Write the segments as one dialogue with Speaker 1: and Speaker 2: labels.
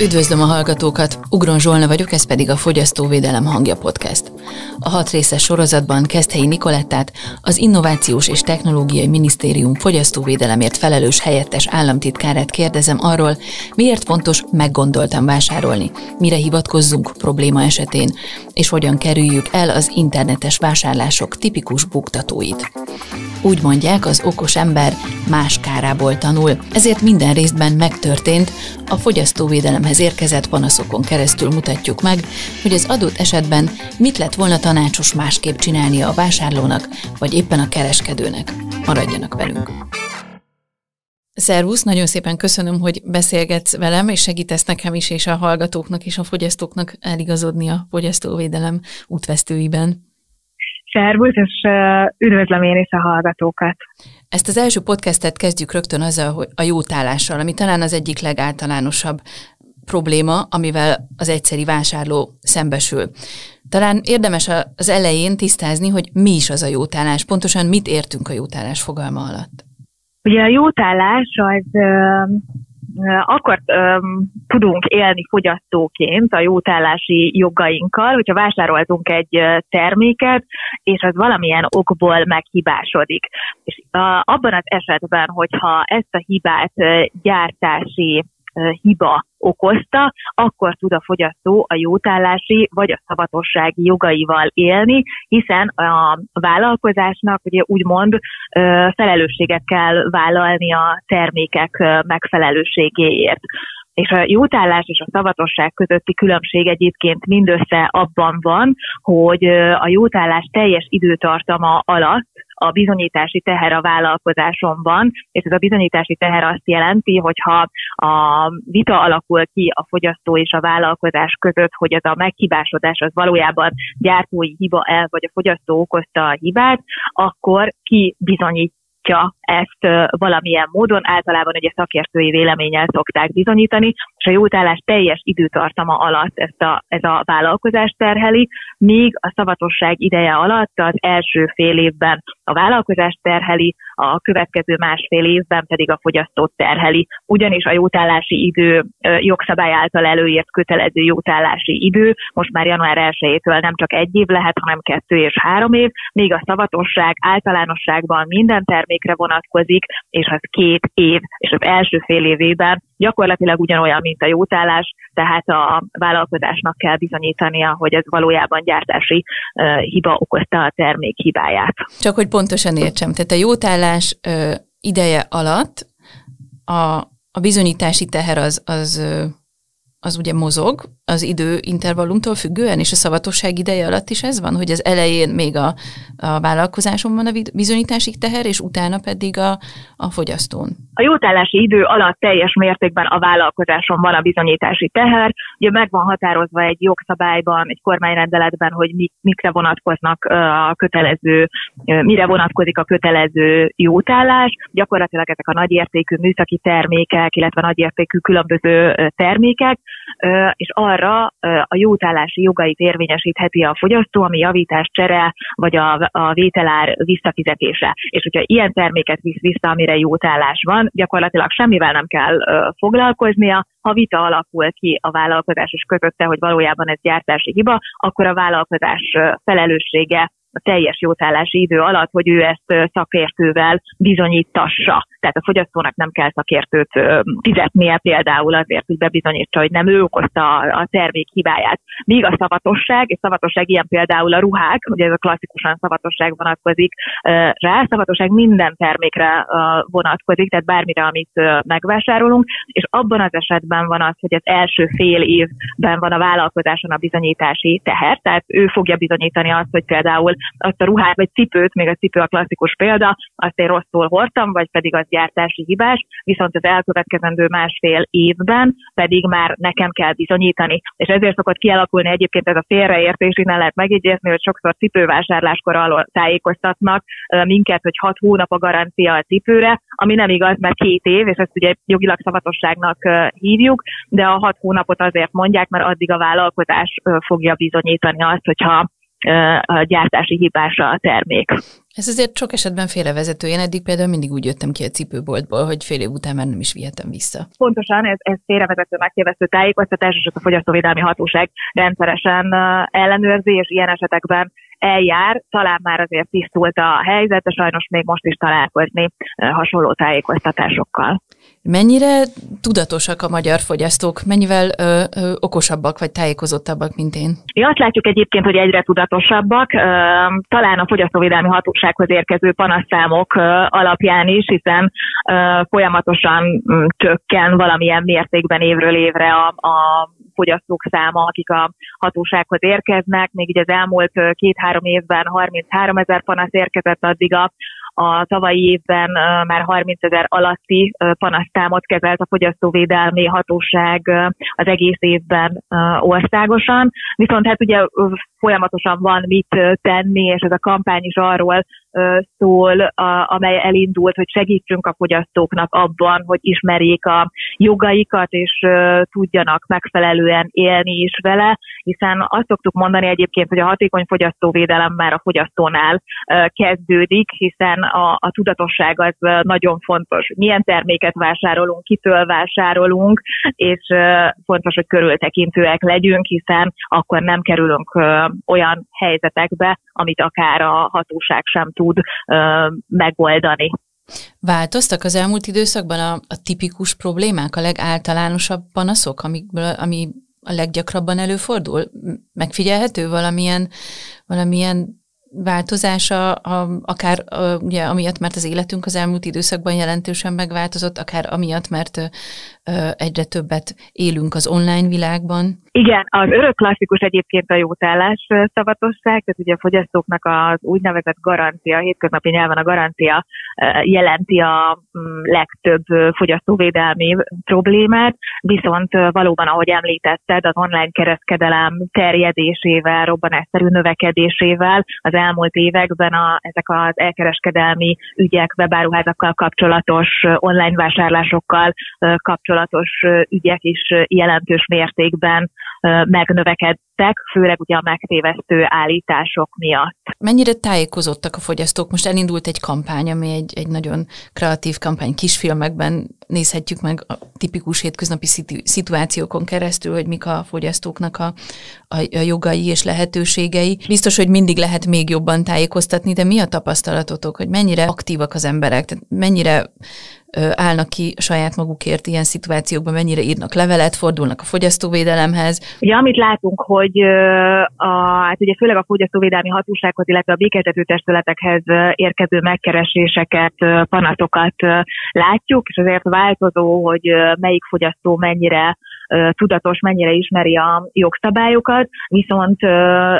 Speaker 1: Üdvözlöm a hallgatókat! Ugron Zsolna vagyok, ez pedig a Fogyasztóvédelem hangja podcast. A hat részes sorozatban Keszthelyi Nikolettát, az Innovációs és Technológiai Minisztérium fogyasztóvédelemért felelős helyettes államtitkárát kérdezem arról, miért fontos meggondoltan vásárolni, mire hivatkozzunk probléma esetén, és hogyan kerüljük el az internetes vásárlások tipikus buktatóit. Úgy mondják, az okos ember más kárából tanul, ezért minden részben megtörtént, a fogyasztóvédelemhez érkezett panaszokon keresztül mutatjuk meg, hogy az adott esetben mit lett volna tanácsos másképp csinálnia a vásárlónak, vagy éppen a kereskedőnek. Maradjanak velünk! Szervusz, nagyon szépen köszönöm, hogy beszélgetsz velem, és segítesz nekem is, és a hallgatóknak és a fogyasztóknak eligazodni a fogyasztóvédelem útvesztőiben.
Speaker 2: Szervusz, és üdvözlöm én is a hallgatókat.
Speaker 1: Ezt az első podcastet kezdjük rögtön azzal, hogy a jótállással, ami talán az egyik legáltalánosabb probléma, amivel az egyszeri vásárló szembesül. Talán érdemes az elején tisztázni, hogy mi is az a jótállás, pontosan mit értünk a jótállás fogalma alatt.
Speaker 2: Ugye a jótállás az akkor um, tudunk élni fogyasztóként a jótállási jogainkkal, hogyha vásároltunk egy terméket, és az valamilyen okból meghibásodik. És uh, abban az esetben, hogyha ezt a hibát gyártási hiba okozta, akkor tud a fogyasztó a jótállási vagy a szavatossági jogaival élni, hiszen a vállalkozásnak ugye úgymond felelősséget kell vállalni a termékek megfelelőségéért. És a jótállás és a szavatosság közötti különbség egyébként mindössze abban van, hogy a jótállás teljes időtartama alatt a bizonyítási teher a vállalkozásomban, és ez a bizonyítási teher azt jelenti, hogyha a vita alakul ki a fogyasztó és a vállalkozás között, hogy ez a meghibásodás az valójában gyártói hiba el, vagy a fogyasztó okozta a hibát, akkor ki bizonyít bizonyítja ezt valamilyen módon, általában ugye szakértői véleménnyel szokták bizonyítani, és a jótállás teljes időtartama alatt ezt a, ez a vállalkozás terheli, míg a szavatosság ideje alatt az első fél évben a vállalkozás terheli, a következő másfél évben pedig a fogyasztót terheli. Ugyanis a jótállási idő jogszabály által előírt kötelező jótállási idő most már január 1-től nem csak egy év lehet, hanem kettő és három év, míg a szavatosság általánosságban minden termékre vonatkozik, és az két év, és az első fél évében gyakorlatilag ugyanolyan, mint a jótállás, tehát a vállalkozásnak kell bizonyítania, hogy ez valójában gyártási uh, hiba okozta a termék hibáját.
Speaker 1: Csak hogy pontosan értsem, tehát a jótállás uh, ideje alatt a, a bizonyítási teher az, az, az ugye mozog, az időintervallumtól függően, és a szavatosság ideje alatt is ez van, hogy az elején még a, a vállalkozáson van a bizonyítási teher, és utána pedig a, a fogyasztón.
Speaker 2: A jótállási idő alatt teljes mértékben a vállalkozáson van a bizonyítási teher. Ugye meg van határozva egy jogszabályban, egy kormányrendeletben, hogy mi, mikre vonatkoznak a kötelező, mire vonatkozik a kötelező jótállás. Gyakorlatilag ezek a nagyértékű műszaki termékek, illetve nagyértékű különböző termékek, és arra a jótállási jogait érvényesítheti a fogyasztó, ami javítás, csere, vagy a, a vételár visszafizetése. És hogyha ilyen terméket visz vissza, amire jótállás van, gyakorlatilag semmivel nem kell foglalkoznia, ha vita alakul ki a vállalkozás és közötte, hogy valójában ez gyártási hiba, akkor a vállalkozás felelőssége a teljes jótállási idő alatt, hogy ő ezt szakértővel bizonyítassa. Tehát a fogyasztónak nem kell szakértőt fizetnie például azért, hogy bebizonyítsa, hogy nem ő okozta a termék hibáját. Míg a szavatosság, és szavatosság ilyen például a ruhák, ugye ez a klasszikusan szavatosság vonatkozik rá, szavatosság minden termékre vonatkozik, tehát bármire, amit megvásárolunk, és abban az esetben van az, hogy az első fél évben van a vállalkozáson a bizonyítási teher, tehát ő fogja bizonyítani azt, hogy például azt a ruhát vagy cipőt, még a cipő a klasszikus példa, azt én rosszul hordtam, vagy pedig az gyártási hibás, viszont az elkövetkezendő másfél évben pedig már nekem kell bizonyítani. És ezért szokott kialakulni egyébként ez a félreértés, innen lehet megjegyezni, hogy sokszor cipővásárláskor alól tájékoztatnak minket, hogy hat hónap a garancia a cipőre, ami nem igaz, mert két év, és ezt ugye jogilag szavatosságnak hívjuk, de a hat hónapot azért mondják, mert addig a vállalkozás fogja bizonyítani azt, hogyha a gyártási hibása a termék.
Speaker 1: Ez azért sok esetben félrevezető. Én eddig például mindig úgy jöttem ki a cipőboltból, hogy fél év után már nem is vihetem vissza.
Speaker 2: Pontosan, ez, ez félrevezető megkérdező tájékoztatás, és a Fogyasztóvédelmi Hatóság rendszeresen ellenőrzi, és ilyen esetekben eljár, talán már azért tisztult a helyzet, de sajnos még most is találkozni hasonló tájékoztatásokkal.
Speaker 1: Mennyire tudatosak a magyar fogyasztók? Mennyivel ö, ö, okosabbak vagy tájékozottabbak, mint én?
Speaker 2: Mi azt látjuk egyébként, hogy egyre tudatosabbak. Ö, talán a fogyasztóvédelmi hatósághoz érkező panaszszámok ö, alapján is, hiszen ö, folyamatosan ö, mm, csökken valamilyen mértékben évről évre a, a fogyasztók száma, akik a hatósághoz érkeznek. Még így az elmúlt két-három évben 33 ezer panasz érkezett, addig a a tavalyi évben már 30 ezer alatti panasztámot kezelt a fogyasztóvédelmi hatóság az egész évben országosan. Viszont hát ugye folyamatosan van mit tenni, és ez a kampány is arról szól, amely elindult, hogy segítsünk a fogyasztóknak abban, hogy ismerjék a jogaikat, és tudjanak megfelelően élni is vele, hiszen azt szoktuk mondani egyébként, hogy a hatékony fogyasztóvédelem már a fogyasztónál kezdődik, hiszen a, a tudatosság az nagyon fontos. Milyen terméket vásárolunk, kitől vásárolunk, és fontos, hogy körültekintőek legyünk, hiszen akkor nem kerülünk olyan helyzetekbe, amit akár a hatóság sem tud megoldani.
Speaker 1: Változtak az elmúlt időszakban a, a tipikus problémák, a legáltalánosabb panaszok, amikből, ami a leggyakrabban előfordul? Megfigyelhető valamilyen, valamilyen változása, a, akár a, ugye amiatt, mert az életünk az elmúlt időszakban jelentősen megváltozott, akár amiatt, mert ö, egyre többet élünk az online világban?
Speaker 2: Igen, az örök klasszikus egyébként a jótállás szavatosság, tehát ugye a fogyasztóknak az úgynevezett garancia, hétköznapi nyelven a garancia jelenti a mm, legtöbb fogyasztóvédelmi problémát, viszont valóban, ahogy említetted, az online kereskedelem terjedésével, robbanásszerű növekedésével az elmúlt években a, ezek az elkereskedelmi ügyek, webáruházakkal kapcsolatos, online vásárlásokkal kapcsolatos ügyek is jelentős mértékben megnövekedtek, főleg ugye a megtévesztő állítások miatt.
Speaker 1: Mennyire tájékozottak a fogyasztók? Most elindult egy kampány, ami egy, egy nagyon kreatív kampány kisfilmekben nézhetjük meg a tipikus hétköznapi szituációkon keresztül, hogy mik a fogyasztóknak a, a, jogai és lehetőségei. Biztos, hogy mindig lehet még jobban tájékoztatni, de mi a tapasztalatotok, hogy mennyire aktívak az emberek, tehát mennyire állnak ki saját magukért ilyen szituációkban, mennyire írnak levelet, fordulnak a fogyasztóvédelemhez.
Speaker 2: Ugye amit látunk, hogy a, hát ugye főleg a fogyasztóvédelmi hatósághoz, illetve a béketető testületekhez érkező megkereséseket, panaszokat látjuk, és azért változó, hogy melyik fogyasztó mennyire tudatos, mennyire ismeri a jogszabályokat, viszont,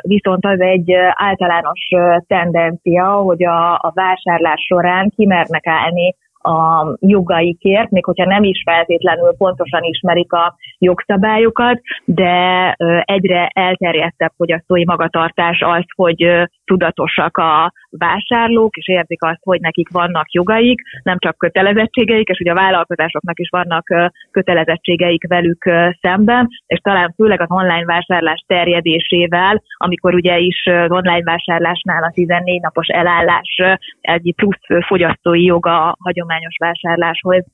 Speaker 2: viszont az egy általános tendencia, hogy a, a vásárlás során kimernek állni a jogaikért, még hogyha nem is feltétlenül pontosan ismerik a jogszabályokat, de egyre elterjedtebb fogyasztói magatartás az, hogy tudatosak a vásárlók, és érzik azt, hogy nekik vannak jogaik, nem csak kötelezettségeik, és ugye a vállalkozásoknak is vannak kötelezettségeik velük szemben, és talán főleg az online vásárlás terjedésével, amikor ugye is az online vásárlásnál a 14 napos elállás egy plusz fogyasztói joga hagyományos vásárláshoz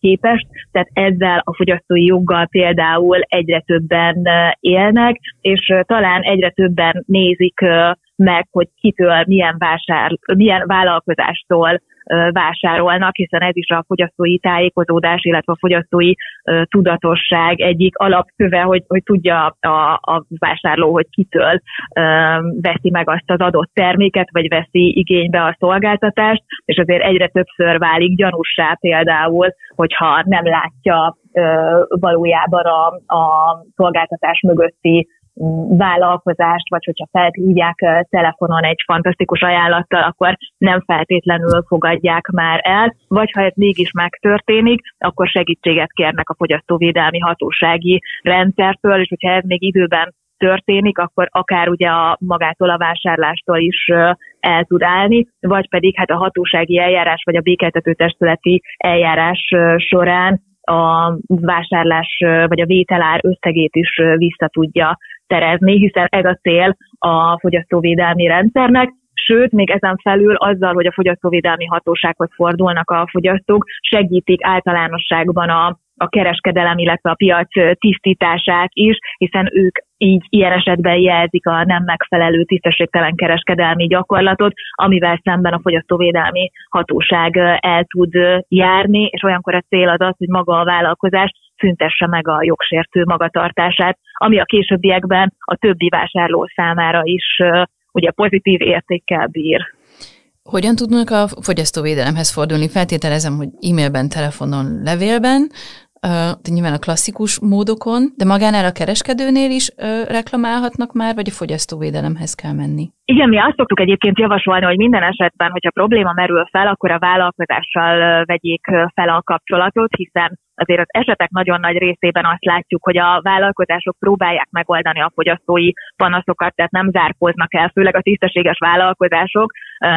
Speaker 2: képest, tehát ezzel a fogyasztói joggal például egyre többen élnek, és talán egyre többen nézik meg, hogy kitől, milyen, vásár, milyen vállalkozástól vásárolnak, hiszen ez is a fogyasztói tájékozódás, illetve a fogyasztói tudatosság egyik alapköve, hogy, hogy tudja a, a vásárló, hogy kitől veszi meg azt az adott terméket, vagy veszi igénybe a szolgáltatást, és azért egyre többször válik gyanussá például, hogyha nem látja valójában a, a szolgáltatás mögötti vállalkozást, vagy hogyha felhívják telefonon egy fantasztikus ajánlattal, akkor nem feltétlenül fogadják már el, vagy ha ez mégis megtörténik, akkor segítséget kérnek a fogyasztóvédelmi hatósági rendszertől, és hogyha ez még időben történik, akkor akár ugye a magától a vásárlástól is el tud állni, vagy pedig hát a hatósági eljárás, vagy a békeltető testületi eljárás során a vásárlás vagy a vételár összegét is vissza tudja terezni, hiszen ez a cél a fogyasztóvédelmi rendszernek, Sőt, még ezen felül azzal, hogy a fogyasztóvédelmi hatósághoz fordulnak a fogyasztók, segítik általánosságban a, a kereskedelem, illetve a piac tisztítását is, hiszen ők így ilyen esetben jelzik a nem megfelelő tisztességtelen kereskedelmi gyakorlatot, amivel szemben a fogyasztóvédelmi hatóság el tud járni, és olyankor a cél az az, hogy maga a vállalkozás szüntesse meg a jogsértő magatartását, ami a későbbiekben a többi vásárló számára is ugye pozitív értékkel bír.
Speaker 1: Hogyan tudnak a fogyasztóvédelemhez fordulni? Feltételezem, hogy e-mailben, telefonon, levélben, uh, nyilván a klasszikus módokon, de magánál a kereskedőnél is reklamálhatnak már, vagy a fogyasztóvédelemhez kell menni?
Speaker 2: Igen, mi azt szoktuk egyébként javasolni, hogy minden esetben, hogyha probléma merül fel, akkor a vállalkozással vegyék fel a kapcsolatot, hiszen azért az esetek nagyon nagy részében azt látjuk, hogy a vállalkozások próbálják megoldani a fogyasztói panaszokat, tehát nem zárkóznak el, főleg a tisztességes vállalkozások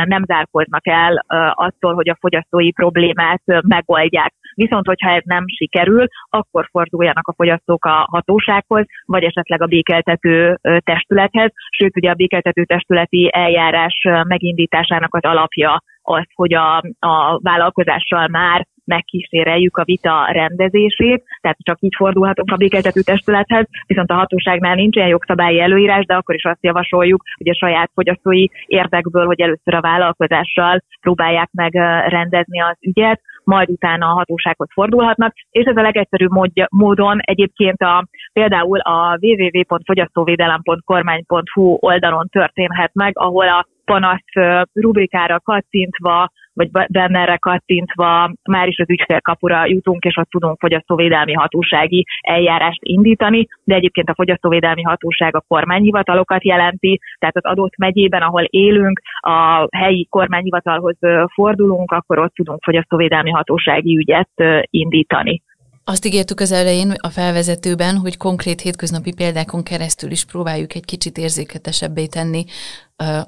Speaker 2: nem zárkóznak el attól, hogy a fogyasztói problémát megoldják. Viszont, hogyha ez nem sikerül, akkor forduljanak a fogyasztók a hatósághoz, vagy esetleg a békeltető testülethez. Sőt, ugye a békeltető testületi eljárás megindításának az alapja az, hogy a, a vállalkozással már megkíséreljük a vita rendezését, tehát csak így fordulhatunk a békeltető testülethez, viszont a hatóságnál nincs ilyen jogszabályi előírás, de akkor is azt javasoljuk, hogy a saját fogyasztói érdekből, hogy először a vállalkozással próbálják meg rendezni az ügyet, majd utána a hatósághoz fordulhatnak, és ez a legegyszerűbb módon egyébként a, például a www.fogyasztóvédelem.kormány.hu oldalon történhet meg, ahol a panasz rubrikára kattintva, vagy bennerre kattintva már is az ügyfélkapura jutunk, és ott tudunk fogyasztóvédelmi hatósági eljárást indítani, de egyébként a fogyasztóvédelmi hatóság a kormányhivatalokat jelenti, tehát az adott megyében, ahol élünk, a helyi kormányhivatalhoz fordulunk, akkor ott tudunk fogyasztóvédelmi hatósági ügyet indítani.
Speaker 1: Azt ígértük az elején a felvezetőben, hogy konkrét hétköznapi példákon keresztül is próbáljuk egy kicsit érzéketesebbé tenni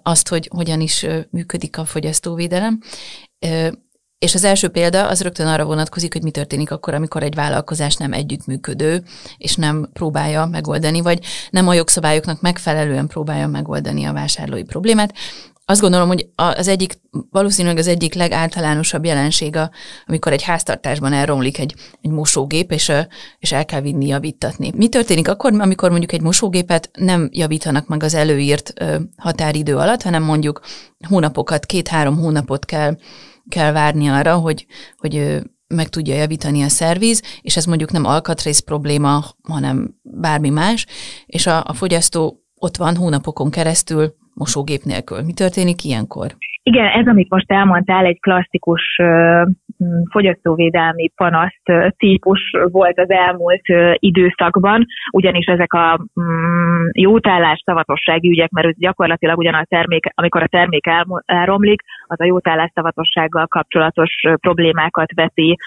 Speaker 1: azt, hogy hogyan is működik a fogyasztóvédelem. És az első példa az rögtön arra vonatkozik, hogy mi történik akkor, amikor egy vállalkozás nem együttműködő, és nem próbálja megoldani, vagy nem a jogszabályoknak megfelelően próbálja megoldani a vásárlói problémát azt gondolom, hogy az egyik, valószínűleg az egyik legáltalánosabb jelenség, amikor egy háztartásban elromlik egy, egy mosógép, és, és el kell vinni javítatni. Mi történik akkor, amikor mondjuk egy mosógépet nem javítanak meg az előírt határidő alatt, hanem mondjuk hónapokat, két-három hónapot kell, kell várni arra, hogy, hogy meg tudja javítani a szerviz, és ez mondjuk nem alkatrész probléma, hanem bármi más, és a, a fogyasztó ott van hónapokon keresztül mosógép nélkül. Mi történik ilyenkor?
Speaker 2: Igen, ez, amit most elmondtál, egy klasszikus fogyasztóvédelmi panaszt típus volt az elmúlt időszakban, ugyanis ezek a mm, jótállás szavatossági ügyek, mert gyakorlatilag ugyan a termék, amikor a termék elromlik, az a jótállás szavatossággal kapcsolatos problémákat veti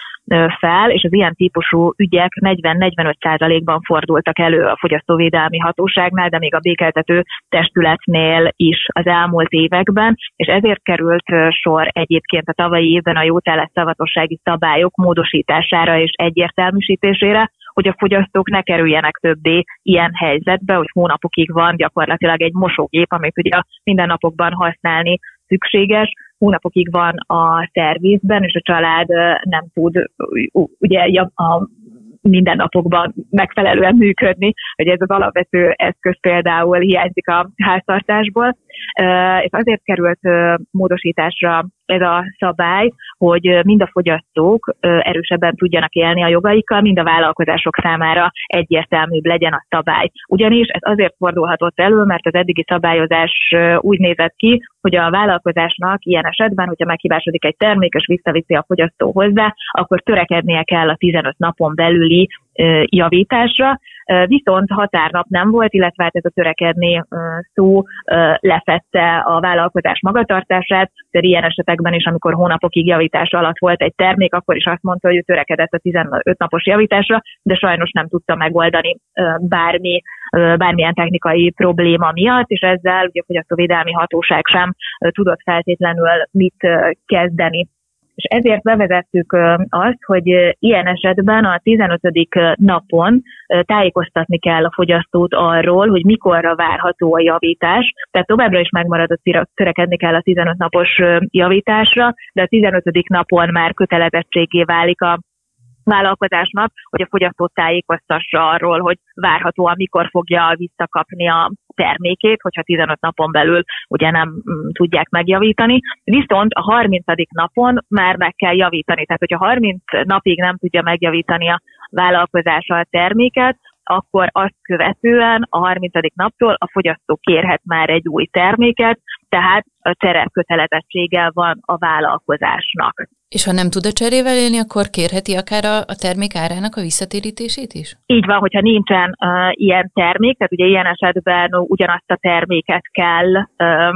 Speaker 2: fel, és az ilyen típusú ügyek 40-45%-ban fordultak elő a fogyasztóvédelmi hatóságnál, de még a békeltető testületnél is az elmúlt években, és ezért került sor egyébként a tavalyi évben a jótállás szavatossági szabályok módosítására és egyértelműsítésére, hogy a fogyasztók ne kerüljenek többé ilyen helyzetbe, hogy hónapokig van gyakorlatilag egy mosógép, amit ugye a mindennapokban használni szükséges, hónapokig van a szervizben, és a család nem tud ugye a mindennapokban megfelelően működni, hogy ez az alapvető eszköz például hiányzik a háztartásból, és azért került módosításra ez a szabály, hogy mind a fogyasztók erősebben tudjanak élni a jogaikkal, mind a vállalkozások számára egyértelműbb legyen a szabály. Ugyanis ez azért fordulhatott elő, mert az eddigi szabályozás úgy nézett ki, hogy a vállalkozásnak ilyen esetben, hogyha meghibásodik egy termék, és visszaviszi a fogyasztó hozzá, akkor törekednie kell a 15 napon belüli javításra, viszont határnap nem volt, illetve hát ez a törekedni szó lefette a vállalkozás magatartását, de ilyen esetekben is, amikor hónapokig javítás alatt volt egy termék, akkor is azt mondta, hogy ő törekedett a 15 napos javításra, de sajnos nem tudta megoldani bármi, bármilyen technikai probléma miatt, és ezzel ugye a fogyasztóvédelmi hatóság sem tudott feltétlenül mit kezdeni és ezért bevezettük azt, hogy ilyen esetben a 15. napon tájékoztatni kell a fogyasztót arról, hogy mikorra várható a javítás. Tehát továbbra is megmaradott törekedni kell a 15 napos javításra, de a 15. napon már kötelezettségé válik a vállalkozásnak, hogy a fogyasztót tájékoztassa arról, hogy várhatóan mikor fogja visszakapni a termékét, hogyha 15 napon belül ugye nem mm, tudják megjavítani. Viszont a 30. napon már meg kell javítani. Tehát, hogyha 30 napig nem tudja megjavítani a vállalkozása a terméket, akkor azt követően a 30. naptól a fogyasztó kérhet már egy új terméket, tehát a csere kötelezettséggel van a vállalkozásnak.
Speaker 1: És ha nem tud a cserével élni, akkor kérheti akár a, a termék árának a visszatérítését is?
Speaker 2: Így van, hogyha nincsen uh, ilyen termék, tehát ugye ilyen esetben ugyanazt a terméket kell uh,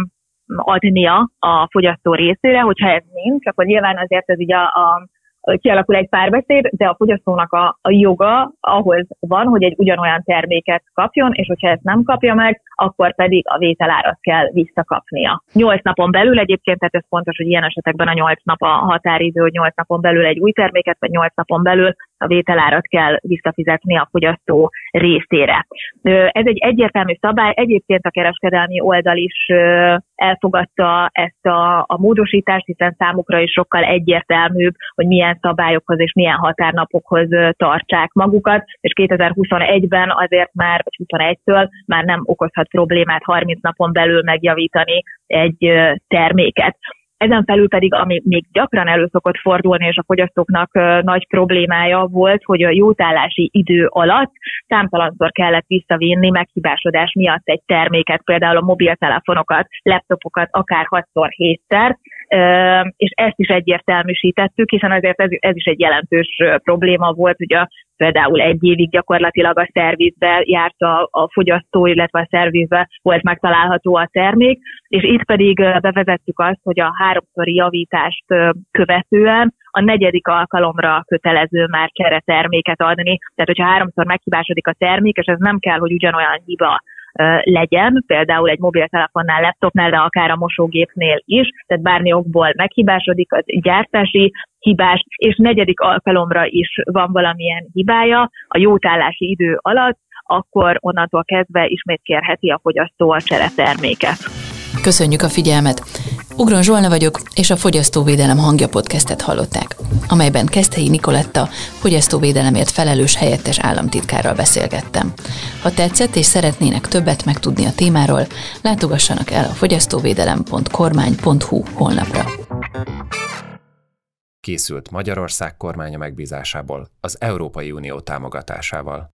Speaker 2: adnia a fogyasztó részére, hogyha ez nincs, akkor nyilván azért ez így a, a kialakul egy párbeszéd, de a fogyasztónak a, a joga ahhoz van, hogy egy ugyanolyan terméket kapjon, és hogyha ezt nem kapja meg, akkor pedig a vételárat kell visszakapnia. Nyolc napon belül egyébként, tehát ez fontos, hogy ilyen esetekben a nyolc nap a határidő, hogy nyolc napon belül egy új terméket, vagy nyolc napon belül a vételárat kell visszafizetni a fogyasztó részére. Ez egy egyértelmű szabály, egyébként a kereskedelmi oldal is elfogadta ezt a, a módosítást, hiszen számukra is sokkal egyértelműbb, hogy milyen szabályokhoz és milyen határnapokhoz tartsák magukat, és 2021-ben azért már, vagy 21-től már nem okozhat problémát 30 napon belül megjavítani egy terméket. Ezen felül pedig, ami még gyakran elő szokott fordulni, és a fogyasztóknak nagy problémája volt, hogy a jótállási idő alatt számtalanszor kellett visszavinni meghibásodás miatt egy terméket, például a mobiltelefonokat, laptopokat, akár 6-7-szer, és ezt is egyértelműsítettük, hiszen azért ez, ez is egy jelentős probléma volt, hogy a, például egy évig gyakorlatilag a szervizbe járt a, a fogyasztó, illetve a szervizbe volt megtalálható a termék, és itt pedig bevezettük azt, hogy a háromszori javítást követően a negyedik alkalomra kötelező már terméket adni. Tehát, hogyha háromszor meghibásodik a termék, és ez nem kell, hogy ugyanolyan hiba legyen, például egy mobiltelefonnál, laptopnál, de akár a mosógépnél is, tehát bármi okból meghibásodik, az gyártási hibás, és negyedik alkalomra is van valamilyen hibája a jótállási idő alatt, akkor onnantól kezdve ismét kérheti a fogyasztó a csereterméket.
Speaker 1: Köszönjük a figyelmet! Ugron Zsolna vagyok, és a Fogyasztóvédelem hangja podcastet hallották, amelyben Keszthelyi Nikoletta fogyasztóvédelemért felelős helyettes államtitkárral beszélgettem. Ha tetszett és szeretnének többet megtudni a témáról, látogassanak el a fogyasztóvédelem.kormány.hu honlapra.
Speaker 3: Készült Magyarország kormánya megbízásából az Európai Unió támogatásával.